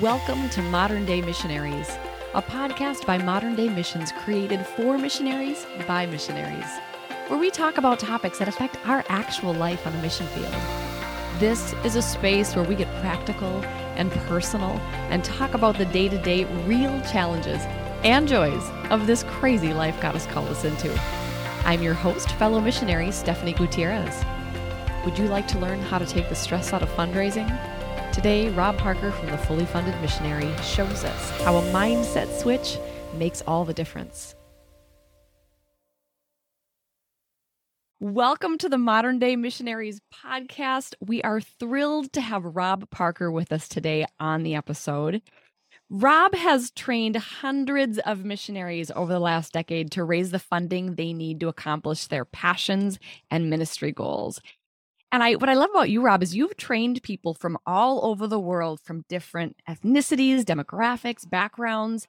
Welcome to Modern Day Missionaries, a podcast by Modern Day Missions created for missionaries by missionaries, where we talk about topics that affect our actual life on the mission field. This is a space where we get practical and personal and talk about the day to day real challenges and joys of this crazy life God has called us into. I'm your host, fellow missionary Stephanie Gutierrez. Would you like to learn how to take the stress out of fundraising? Today, Rob Parker from the Fully Funded Missionary shows us how a mindset switch makes all the difference. Welcome to the Modern Day Missionaries podcast. We are thrilled to have Rob Parker with us today on the episode. Rob has trained hundreds of missionaries over the last decade to raise the funding they need to accomplish their passions and ministry goals. And I what I love about you, Rob, is you've trained people from all over the world, from different ethnicities, demographics, backgrounds.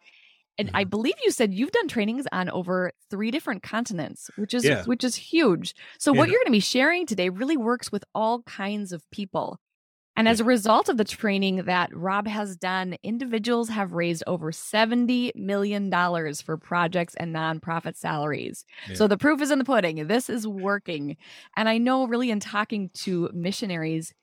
And I mm-hmm. believe you said you've done trainings on over three different continents, which is yeah. which is huge. So yeah. what you're going to be sharing today really works with all kinds of people. And as a result of the training that Rob has done, individuals have raised over $70 million for projects and nonprofit salaries. Yeah. So the proof is in the pudding. This is working. And I know, really, in talking to missionaries,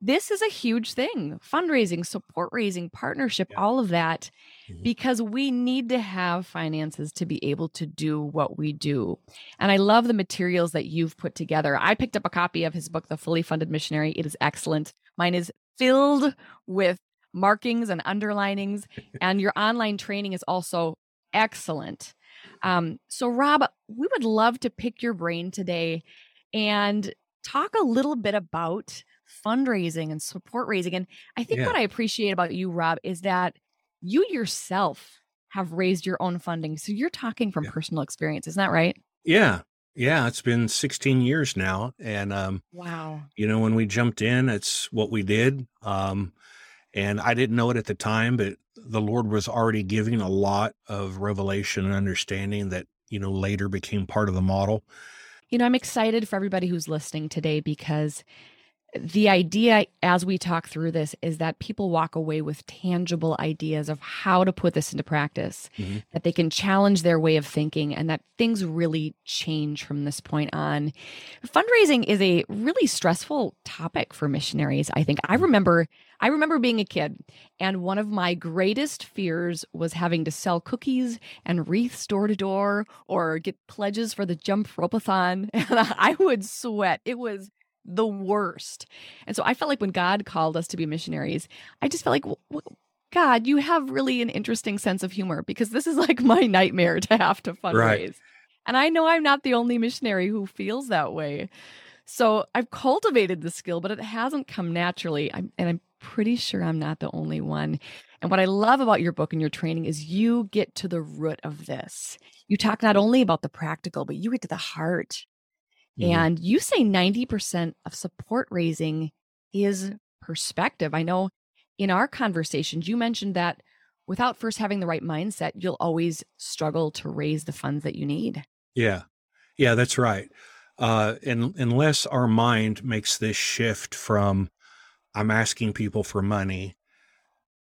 this is a huge thing fundraising, support raising, partnership, yeah. all of that, mm-hmm. because we need to have finances to be able to do what we do. And I love the materials that you've put together. I picked up a copy of his book, The Fully Funded Missionary. It is excellent. Mine is filled with markings and underlinings, and your online training is also excellent. Um, so, Rob, we would love to pick your brain today and talk a little bit about fundraising and support raising. And I think yeah. what I appreciate about you, Rob, is that you yourself have raised your own funding. So you're talking from yeah. personal experience. Isn't that right? Yeah. Yeah, it's been 16 years now. And, um, wow. You know, when we jumped in, it's what we did. Um, and I didn't know it at the time, but the Lord was already giving a lot of revelation and understanding that, you know, later became part of the model. You know, I'm excited for everybody who's listening today because the idea as we talk through this is that people walk away with tangible ideas of how to put this into practice, mm-hmm. that they can challenge their way of thinking, and that things really change from this point on. Fundraising is a really stressful topic for missionaries. I think I mm-hmm. remember. I remember being a kid, and one of my greatest fears was having to sell cookies and wreaths door to door or get pledges for the jump ropeathon. And I would sweat. It was the worst. And so I felt like when God called us to be missionaries, I just felt like, God, you have really an interesting sense of humor because this is like my nightmare to have to fundraise. Right. And I know I'm not the only missionary who feels that way. So I've cultivated the skill, but it hasn't come naturally. I'm, and I'm pretty sure I'm not the only one. And what I love about your book and your training is you get to the root of this. You talk not only about the practical, but you get to the heart. Mm-hmm. And you say 90% of support raising is perspective. I know in our conversations, you mentioned that without first having the right mindset, you'll always struggle to raise the funds that you need. Yeah. Yeah, that's right. Uh, and unless our mind makes this shift from I'm asking people for money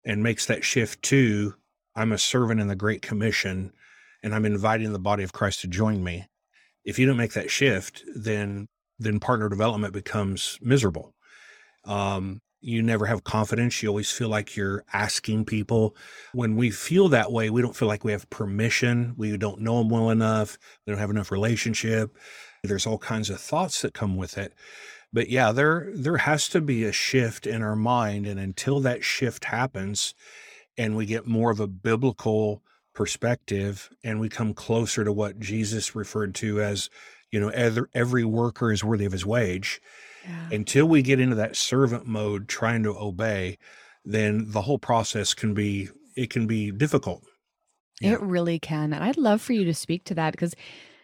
and makes that shift to I'm a servant in the Great Commission and I'm inviting the body of Christ to join me, if you don't make that shift, then then partner development becomes miserable. Um, you never have confidence. You always feel like you're asking people. When we feel that way, we don't feel like we have permission. We don't know them well enough. We don't have enough relationship. There's all kinds of thoughts that come with it. But yeah, there there has to be a shift in our mind, and until that shift happens, and we get more of a biblical perspective and we come closer to what Jesus referred to as, you know, every, every worker is worthy of his wage. Yeah. Until we get into that servant mode trying to obey, then the whole process can be it can be difficult. It really can. And I'd love for you to speak to that because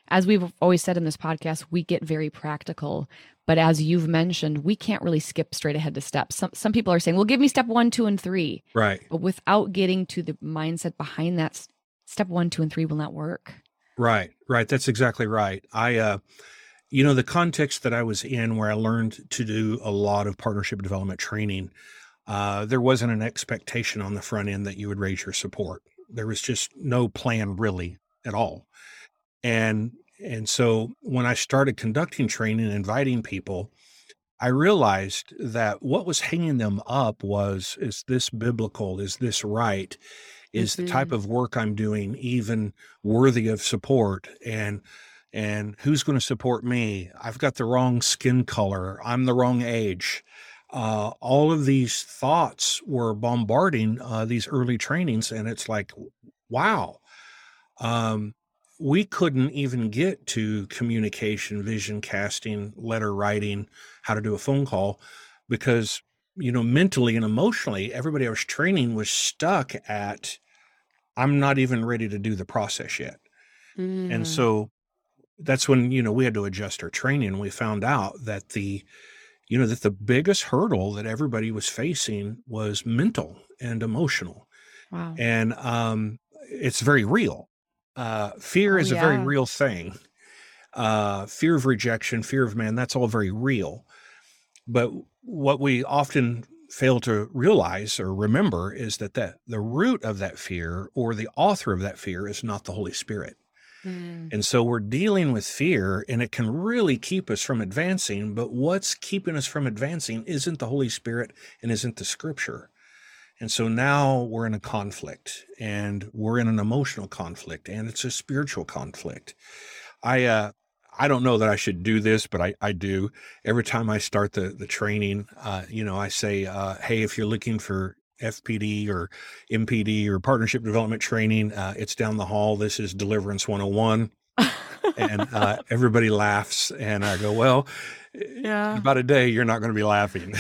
as we've always said in this podcast, we get very practical. But as you've mentioned, we can't really skip straight ahead to steps. Some some people are saying, "Well, give me step 1, 2 and 3." Right. But without getting to the mindset behind that step one, two, and three will not work. Right, right. That's exactly right. I, uh, you know, the context that I was in where I learned to do a lot of partnership development training, uh, there wasn't an expectation on the front end that you would raise your support. There was just no plan really at all. And and so when I started conducting training and inviting people, I realized that what was hanging them up was is this biblical? Is this right? Is mm-hmm. the type mm-hmm. of work I'm doing even worthy of support? And and who's going to support me? I've got the wrong skin color. I'm the wrong age. Uh, all of these thoughts were bombarding uh, these early trainings, and it's like, wow. Um, we couldn't even get to communication, vision casting, letter writing, how to do a phone call, because you know mentally and emotionally, everybody I was training was stuck at, I'm not even ready to do the process yet, mm. and so that's when you know we had to adjust our training. We found out that the you know that the biggest hurdle that everybody was facing was mental and emotional wow. and um, it's very real uh, fear oh, is yeah. a very real thing uh, fear of rejection fear of man that's all very real but what we often fail to realize or remember is that that the root of that fear or the author of that fear is not the holy spirit Mm. And so we're dealing with fear and it can really keep us from advancing. But what's keeping us from advancing isn't the Holy Spirit and isn't the scripture. And so now we're in a conflict and we're in an emotional conflict and it's a spiritual conflict. I, uh, I don't know that I should do this, but I, I do. Every time I start the the training, uh, you know, I say, uh, "Hey, if you're looking for FPD or MPD or partnership development training. Uh, it's down the hall. This is Deliverance 101. and uh, everybody laughs. And I go, well, yeah. about a day, you're not going to be laughing.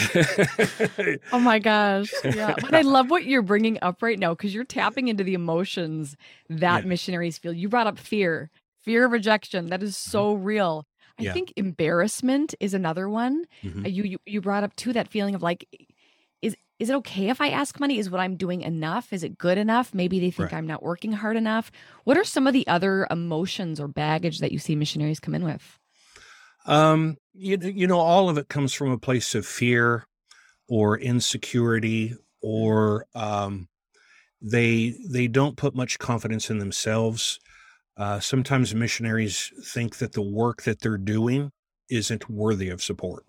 oh my gosh. Yeah. But I love what you're bringing up right now because you're tapping into the emotions that yeah. missionaries feel. You brought up fear, fear of rejection. That is mm-hmm. so real. I yeah. think embarrassment is another one. Mm-hmm. Uh, you, you you brought up too that feeling of like is it okay if I ask money? Is what I'm doing enough? Is it good enough? Maybe they think right. I'm not working hard enough. What are some of the other emotions or baggage that you see missionaries come in with? Um, you, you know, all of it comes from a place of fear or insecurity or um, they they don't put much confidence in themselves. Uh, sometimes missionaries think that the work that they're doing isn't worthy of support.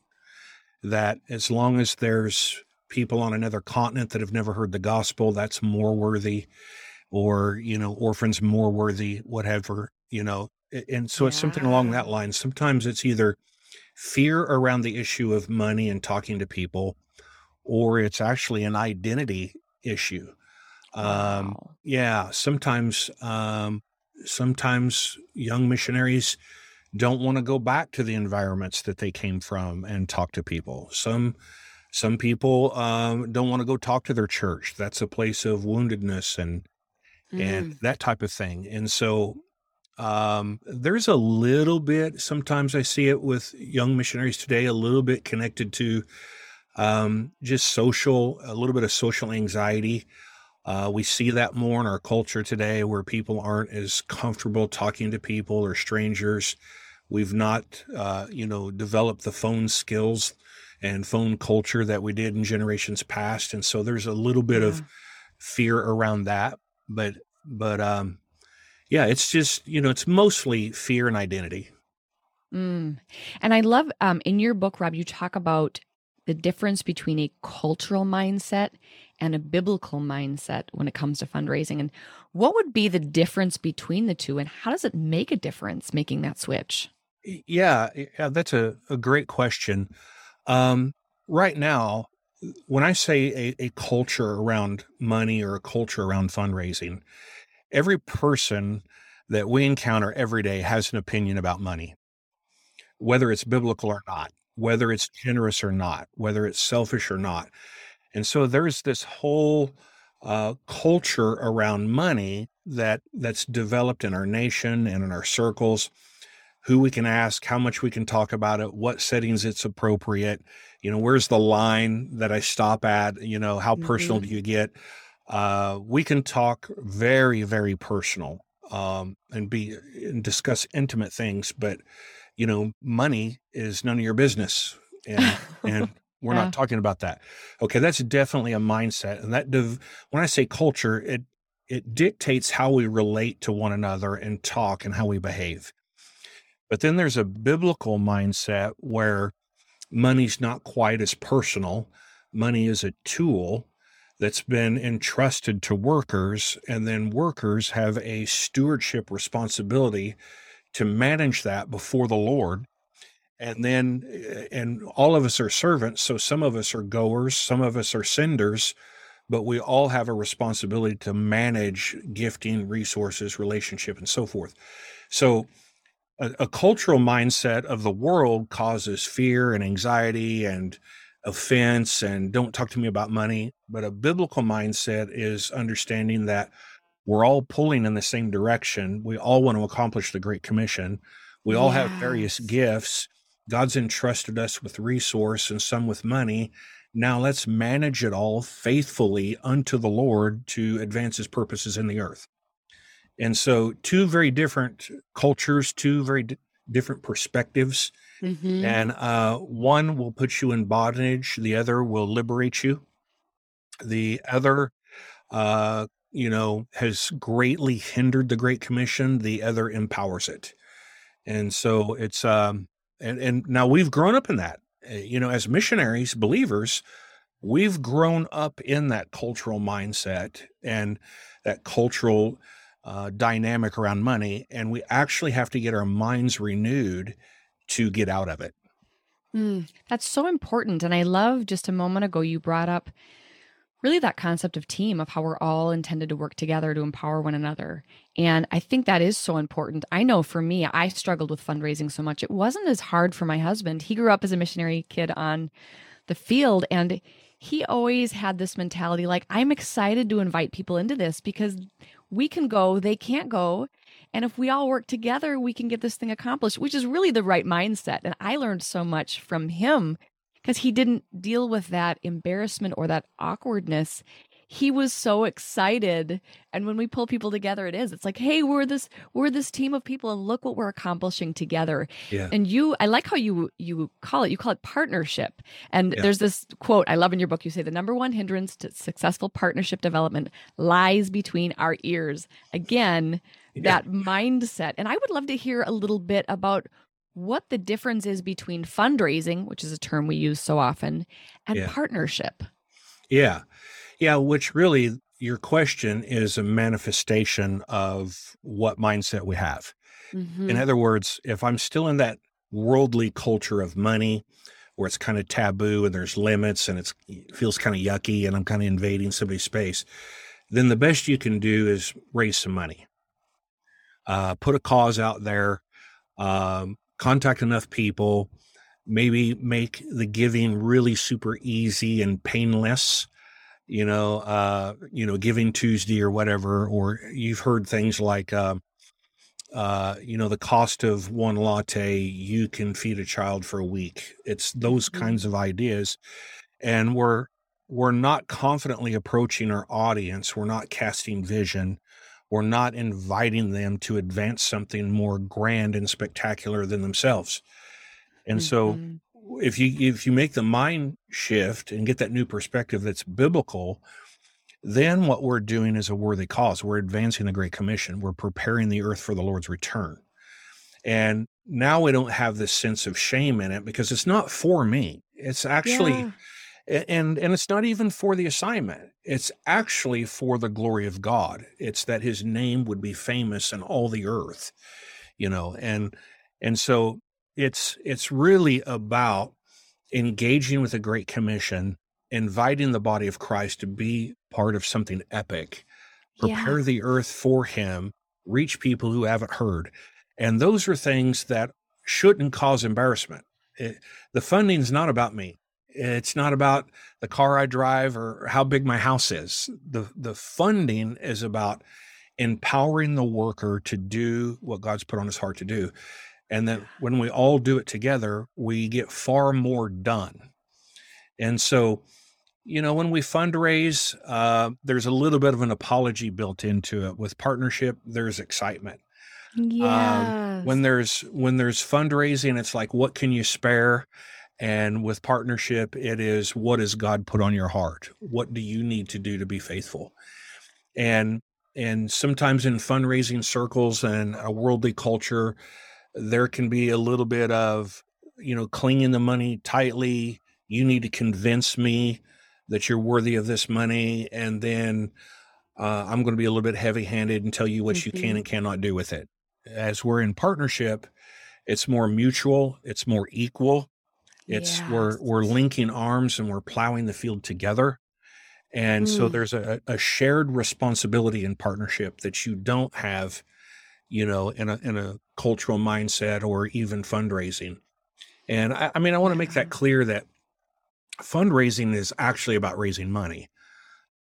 That as long as there's people on another continent that have never heard the gospel, that's more worthy, or, you know, orphans more worthy, whatever, you know. And so yeah. it's something along that line. Sometimes it's either fear around the issue of money and talking to people, or it's actually an identity issue. Um, wow. Um, yeah, sometimes, um, sometimes young missionaries don't want to go back to the environments that they came from and talk to people. Some some people um, don't want to go talk to their church. That's a place of woundedness and mm. and that type of thing. And so um, there's a little bit. Sometimes I see it with young missionaries today. A little bit connected to um, just social, a little bit of social anxiety. Uh, we see that more in our culture today, where people aren't as comfortable talking to people or strangers. We've not, uh, you know, developed the phone skills and phone culture that we did in generations past. And so there's a little bit yeah. of fear around that. But, but, um, yeah, it's just, you know, it's mostly fear and identity. Mm. And I love um, in your book, Rob, you talk about the difference between a cultural mindset and a biblical mindset when it comes to fundraising. And what would be the difference between the two, and how does it make a difference making that switch? Yeah, yeah that's a, a great question. Um, right now, when I say a, a culture around money or a culture around fundraising, every person that we encounter every day has an opinion about money, whether it's biblical or not, whether it's generous or not, whether it's selfish or not. And so there's this whole uh, culture around money that that's developed in our nation and in our circles who we can ask, how much we can talk about it, what settings it's appropriate, you know, where's the line that I stop at, you know, how mm-hmm. personal do you get? Uh, we can talk very, very personal um, and be and discuss intimate things, but you know, money is none of your business, and and We're Yeah. not talking about that. Okay, that's definitely a mindset, and that div- when I say culture, it it dictates how we relate to one another and talk and how we behave. But then there's a biblical mindset where money's not quite as personal. Money is a tool that's been entrusted to workers, and then workers have a stewardship responsibility to manage that before the Lord. And then, and all of us are servants. So some of us are goers, some of us are senders, but we all have a responsibility to manage gifting, resources, relationship, and so forth. So a, a cultural mindset of the world causes fear and anxiety and offense and don't talk to me about money. But a biblical mindset is understanding that we're all pulling in the same direction. We all want to accomplish the Great Commission. We all have various gifts. God's entrusted us with resource and some with money. Now let's manage it all faithfully unto the Lord to advance his purposes in the earth. And so, two very different cultures, two very di- different perspectives. Mhm. And uh, one will put you in bondage, the other will liberate you. The other, uh, you know, has greatly hindered the Great Commission, the other empowers it. And so it's, um, and, and now we've grown up in that. Uh, You know, as missionaries, believers, we've grown up in that cultural mindset and that cultural uh, dynamic around money. And we actually have to get our minds renewed to get out of it. Mm, that's so important. And I love just a moment ago, you brought up really that concept of team, of how we're all intended to work together to empower one another. And I think that is so important. I know for me, I struggled with fundraising so much. It wasn't as hard for my husband. He grew up as a missionary kid on the field and he always had this mentality like, I'm excited to invite people into this because we can go, they can't go. And if we all work together, we can get this thing accomplished, which is really the right mindset. And I learned so much from him because he didn't deal with that embarrassment or that awkwardness. He was so excited. And when we pull people together, it is. It's like, hey, we're this, we're this team of people and look what we're accomplishing together. Yeah. And you, I like how you you call it, you call it partnership. And Yeah. there's this quote I love in your book. You say the number one hindrance to successful partnership development lies between our ears. Again, Yeah. that mindset. And I would love to hear a little bit about what the difference is between fundraising, which is a term we use so often, and Yeah. partnership. Yeah. Yeah. Which really, your question is a manifestation of what mindset we have. Mhm. In other words, if I'm still in that worldly culture of money where it's kind of taboo and there's limits and it's, it feels kind of yucky and I'm kind of invading somebody's space, then the best you can do is raise some money. Uh, put a cause out there, um, contact enough people, maybe make the giving really super easy and painless you know, uh, you know, Giving Tuesday or whatever, or you've heard things like, uh, uh, you know, the cost of one latte, you can feed a child for a week. It's those Mhm. kinds of ideas, and we're we're not confidently approaching our audience. We're not casting vision. We're not inviting them to advance something more grand and spectacular than themselves. And so, Mhm. if you if you make the mind shift and get that new perspective that's biblical then what we're doing is a worthy cause we're advancing the great commission we're preparing the earth for the lord's return and now we don't have this sense of shame in it because it's not for me it's actually Yeah. And and it's not even for the assignment. It's actually for the glory of god. It's that his name would be famous in all the earth you know and and so it's it's really about engaging with the great commission inviting the body of christ to be part of something epic prepare Yeah. the earth for him reach people who haven't heard and those are things that shouldn't cause embarrassment. It, the funding's not about me it's not about the car i drive or how big my house is. The the funding is about empowering the worker to do what god's put on his heart to do. And that when we all do it together we get far more done. And so you know when we fundraise uh, there's a little bit of an apology built into it. With partnership there's excitement. Yes. when there's when there's fundraising it's like what can you spare And with partnership, it is what has God put on your heart? What do you need to do to be faithful? And and sometimes in fundraising circles and a worldly culture, there can be a little bit of, you know, clinging the money tightly. You need to convince me that you're worthy of this money. And then uh, I'm going to be a little bit heavy handed and tell you what mm-hmm. you can mm-hmm. and cannot do with it. As we're in partnership, it's more mutual, it's more equal. It's yes. we're we're linking arms and we're plowing the field together. And mm. so there's a, a shared responsibility in partnership that you don't have, you know, in a in a cultural mindset or even fundraising. And I, I mean, I want to make that clear that fundraising is actually about raising money.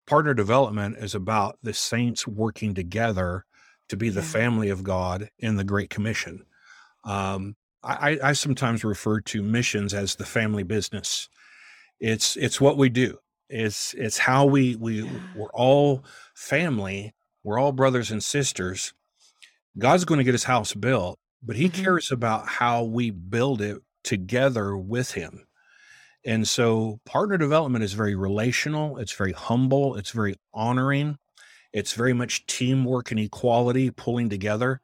Partner development is about the saints working together to be the yeah. family of God in the Great Commission. Um, I, I sometimes refer to missions as the family business. It's it's what we do. It's it's how we we we're all family. We're all brothers and sisters. God's going to get his house built, but he mm-hmm. cares about how we build it together with him. And so partner development is very relational, it's very humble, it's very honoring, it's very much teamwork and equality pulling together.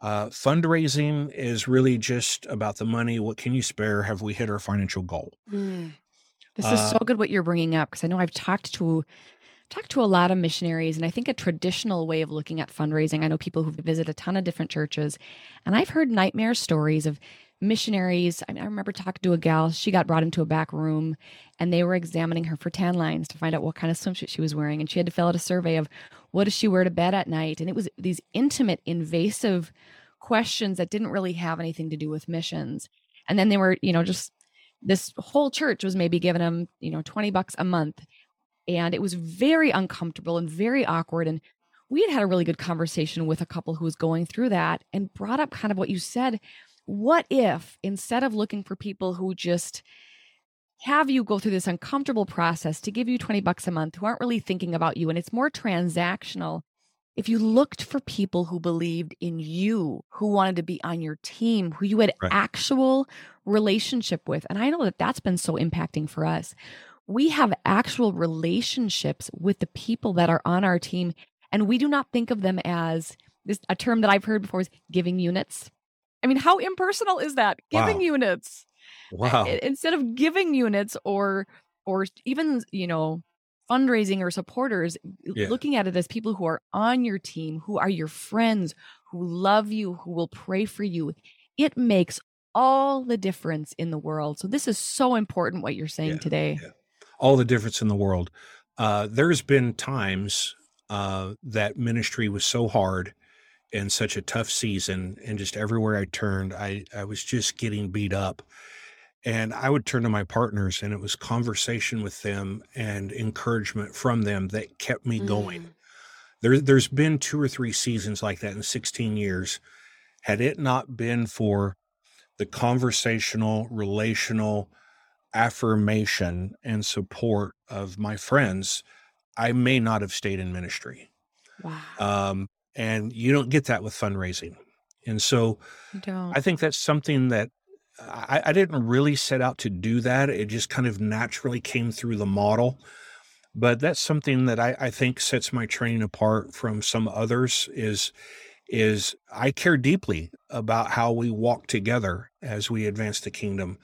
Uh, fundraising is really just about the money. What can you spare? Have we hit our financial goal? Mm. This is uh, so good what you're bringing up because I know I've talked to talked to a lot of missionaries and I think a traditional way of looking at fundraising. I know people who visit a ton of different churches and I've heard nightmare stories of missionaries. I, mean, I remember talking to a gal, she got brought into a back room and they were examining her for tan lines to find out what kind of swimsuit she was wearing. And she had to fill out a survey of what does she wear to bed at night? And it was these intimate, invasive questions that didn't really have anything to do with missions. And then they were, you know, just this whole church was maybe giving them, you know, 20 bucks a month. And it was very uncomfortable and very awkward. And we had had a really good conversation with a couple who was going through that and brought up kind of what you said what if instead of looking for people who just have you go through this uncomfortable process to give you 20 bucks a month who aren't really thinking about you and it's more transactional if you looked for people who believed in you who wanted to be on your team who you had right. actual relationship with and i know that that's been so impacting for us we have actual relationships with the people that are on our team and we do not think of them as this a term that i've heard before is giving units I mean, how impersonal is that? Giving wow. units. Wow. Instead of giving units or or even, you know, fundraising or supporters, yeah. looking at it as people who are on your team, who are your friends, who love you, who will pray for you. It makes all the difference in the world. So this is so important what you're saying yeah, today. Yeah. All the difference in the world. Uh, there's been times uh, that ministry was so hard and such a tough season and just everywhere I turned, I, I was just getting beat up. And I would turn to my partners and it was conversation with them and encouragement from them that kept me going. Mm. There, there's been two or three seasons like that in 16 years. Had it not been for the conversational, relational affirmation and support of my friends, I may not have stayed in ministry. Wow. Um, and you don't get that with fundraising. And so I think that's something that I, I, didn't really set out to do that. It just kind of naturally came through the model. But that's something that I, I think sets my training apart from some others is is I care deeply about how we walk together as we advance the kingdom.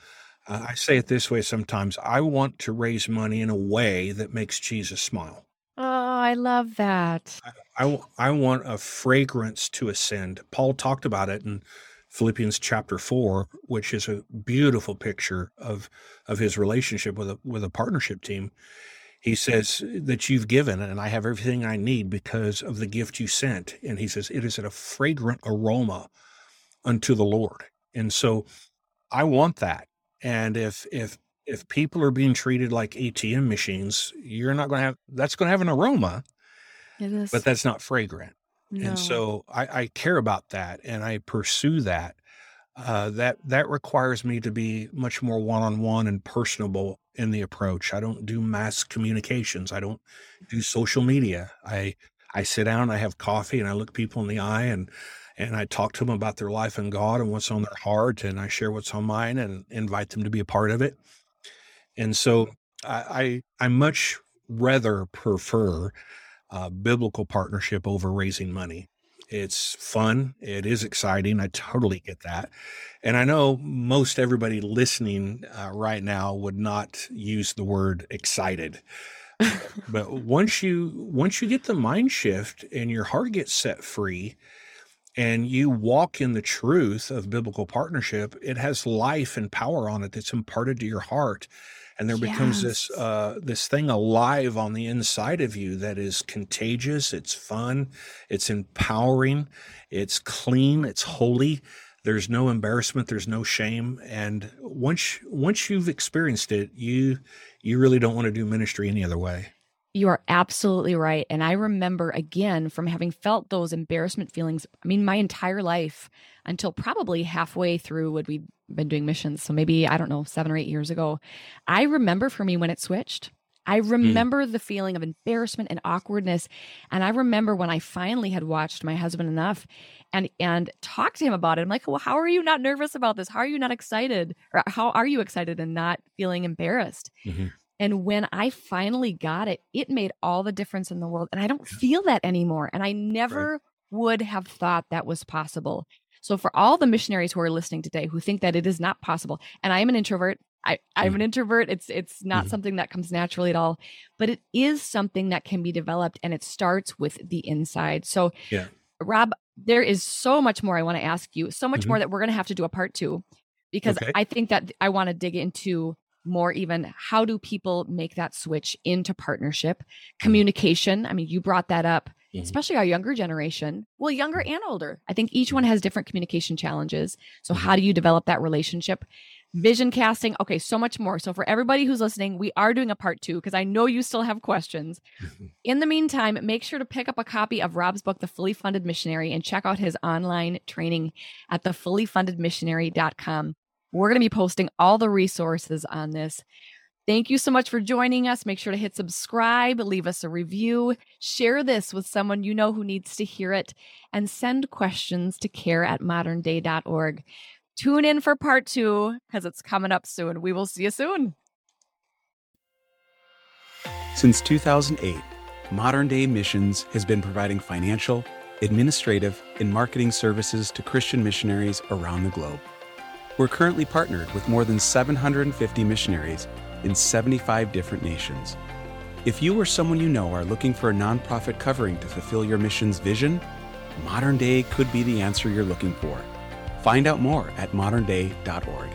Uh, I say it this way sometimes I want to raise money in a way that makes Jesus smile. Oh, I love that. I, I, I want a fragrance to ascend. Paul talked about it in Philippians chapter four, which is a beautiful picture of of his relationship with a with a partnership team. He says that you've given, and I have everything I need because of the gift you sent. And he says it is a fragrant aroma unto the Lord. And so I want that. And if if if people are being treated like ATM machines, you're not going to have that's going to have an aroma, but that's not fragrant. No. And so I, I, care about that and I pursue that. Uh, that that requires me to be much more one-on-one and personable in the approach. I don't do mass communications. I don't do social media. I I sit down, I have coffee, and I look people in the eye and and I talk to them about their life and God and what's on their heart, and I share what's on mine and invite them to be a part of it. And so I I, I much rather prefer uh, biblical partnership over raising money. It's fun. It is exciting. I totally get that. And I know most everybody listening uh, right now would not use the word excited. but once you once you get the mind shift and your heart gets set free and you walk in the truth of biblical partnership, it has life and power on it that's imparted to your heart and there yes. becomes this uh, this thing alive on the inside of you that is contagious. It's fun. It's empowering. It's clean. It's holy. There's no embarrassment. There's no shame. And once once you've experienced it, you you really don't want to do ministry any other way. You are absolutely right. And I remember again from having felt those embarrassment feelings, I mean, my entire life until probably halfway through when we'd been doing missions. So maybe, I don't know, seven or eight years ago. I remember for me when it switched. I hmm. remember mm. the feeling of embarrassment and awkwardness. And I remember when I finally had watched my husband enough and and talked to him about it. I'm like, well, how are you not nervous about this? How are you not excited? Or how are you excited and not feeling embarrassed? Mm-hmm. And when I finally got it, it made all the difference in the world. And I don't feel that anymore. And I never right. would have thought that was possible. So, for all the missionaries who are listening today who think that it is not possible, and I am an introvert, I, I'm an mm-hmm. introvert. It's it's not mm-hmm. something that comes naturally at all, but it is something that can be developed, and it starts with the inside. So, yeah. Rob, there is so much more I want to ask you, so much mm-hmm. more that we're going to have to do a part two, because okay. I think that I want to dig into more even how do people make that switch into partnership mm-hmm. communication i mean you brought that up mm-hmm. especially our younger generation well younger mm-hmm. and older i think each one has different communication challenges so mm-hmm. how do you develop that relationship vision casting okay so much more so for everybody who's listening we are doing a part two because i know you still have questions mm-hmm. in the meantime make sure to pick up a copy of rob's book the fully funded missionary and check out his online training at the missionary.com we're going to be posting all the resources on this. Thank you so much for joining us. Make sure to hit subscribe, leave us a review, share this with someone you know who needs to hear it, and send questions to care at modernday.org. Tune in for part two because it's coming up soon. We will see you soon. Since 2008, Modern Day Missions has been providing financial, administrative, and marketing services to Christian missionaries around the globe. We're currently partnered with more than 750 missionaries in 75 different nations. If you or someone you know are looking for a nonprofit covering to fulfill your mission's vision, Modern Day could be the answer you're looking for. Find out more at modernday.org.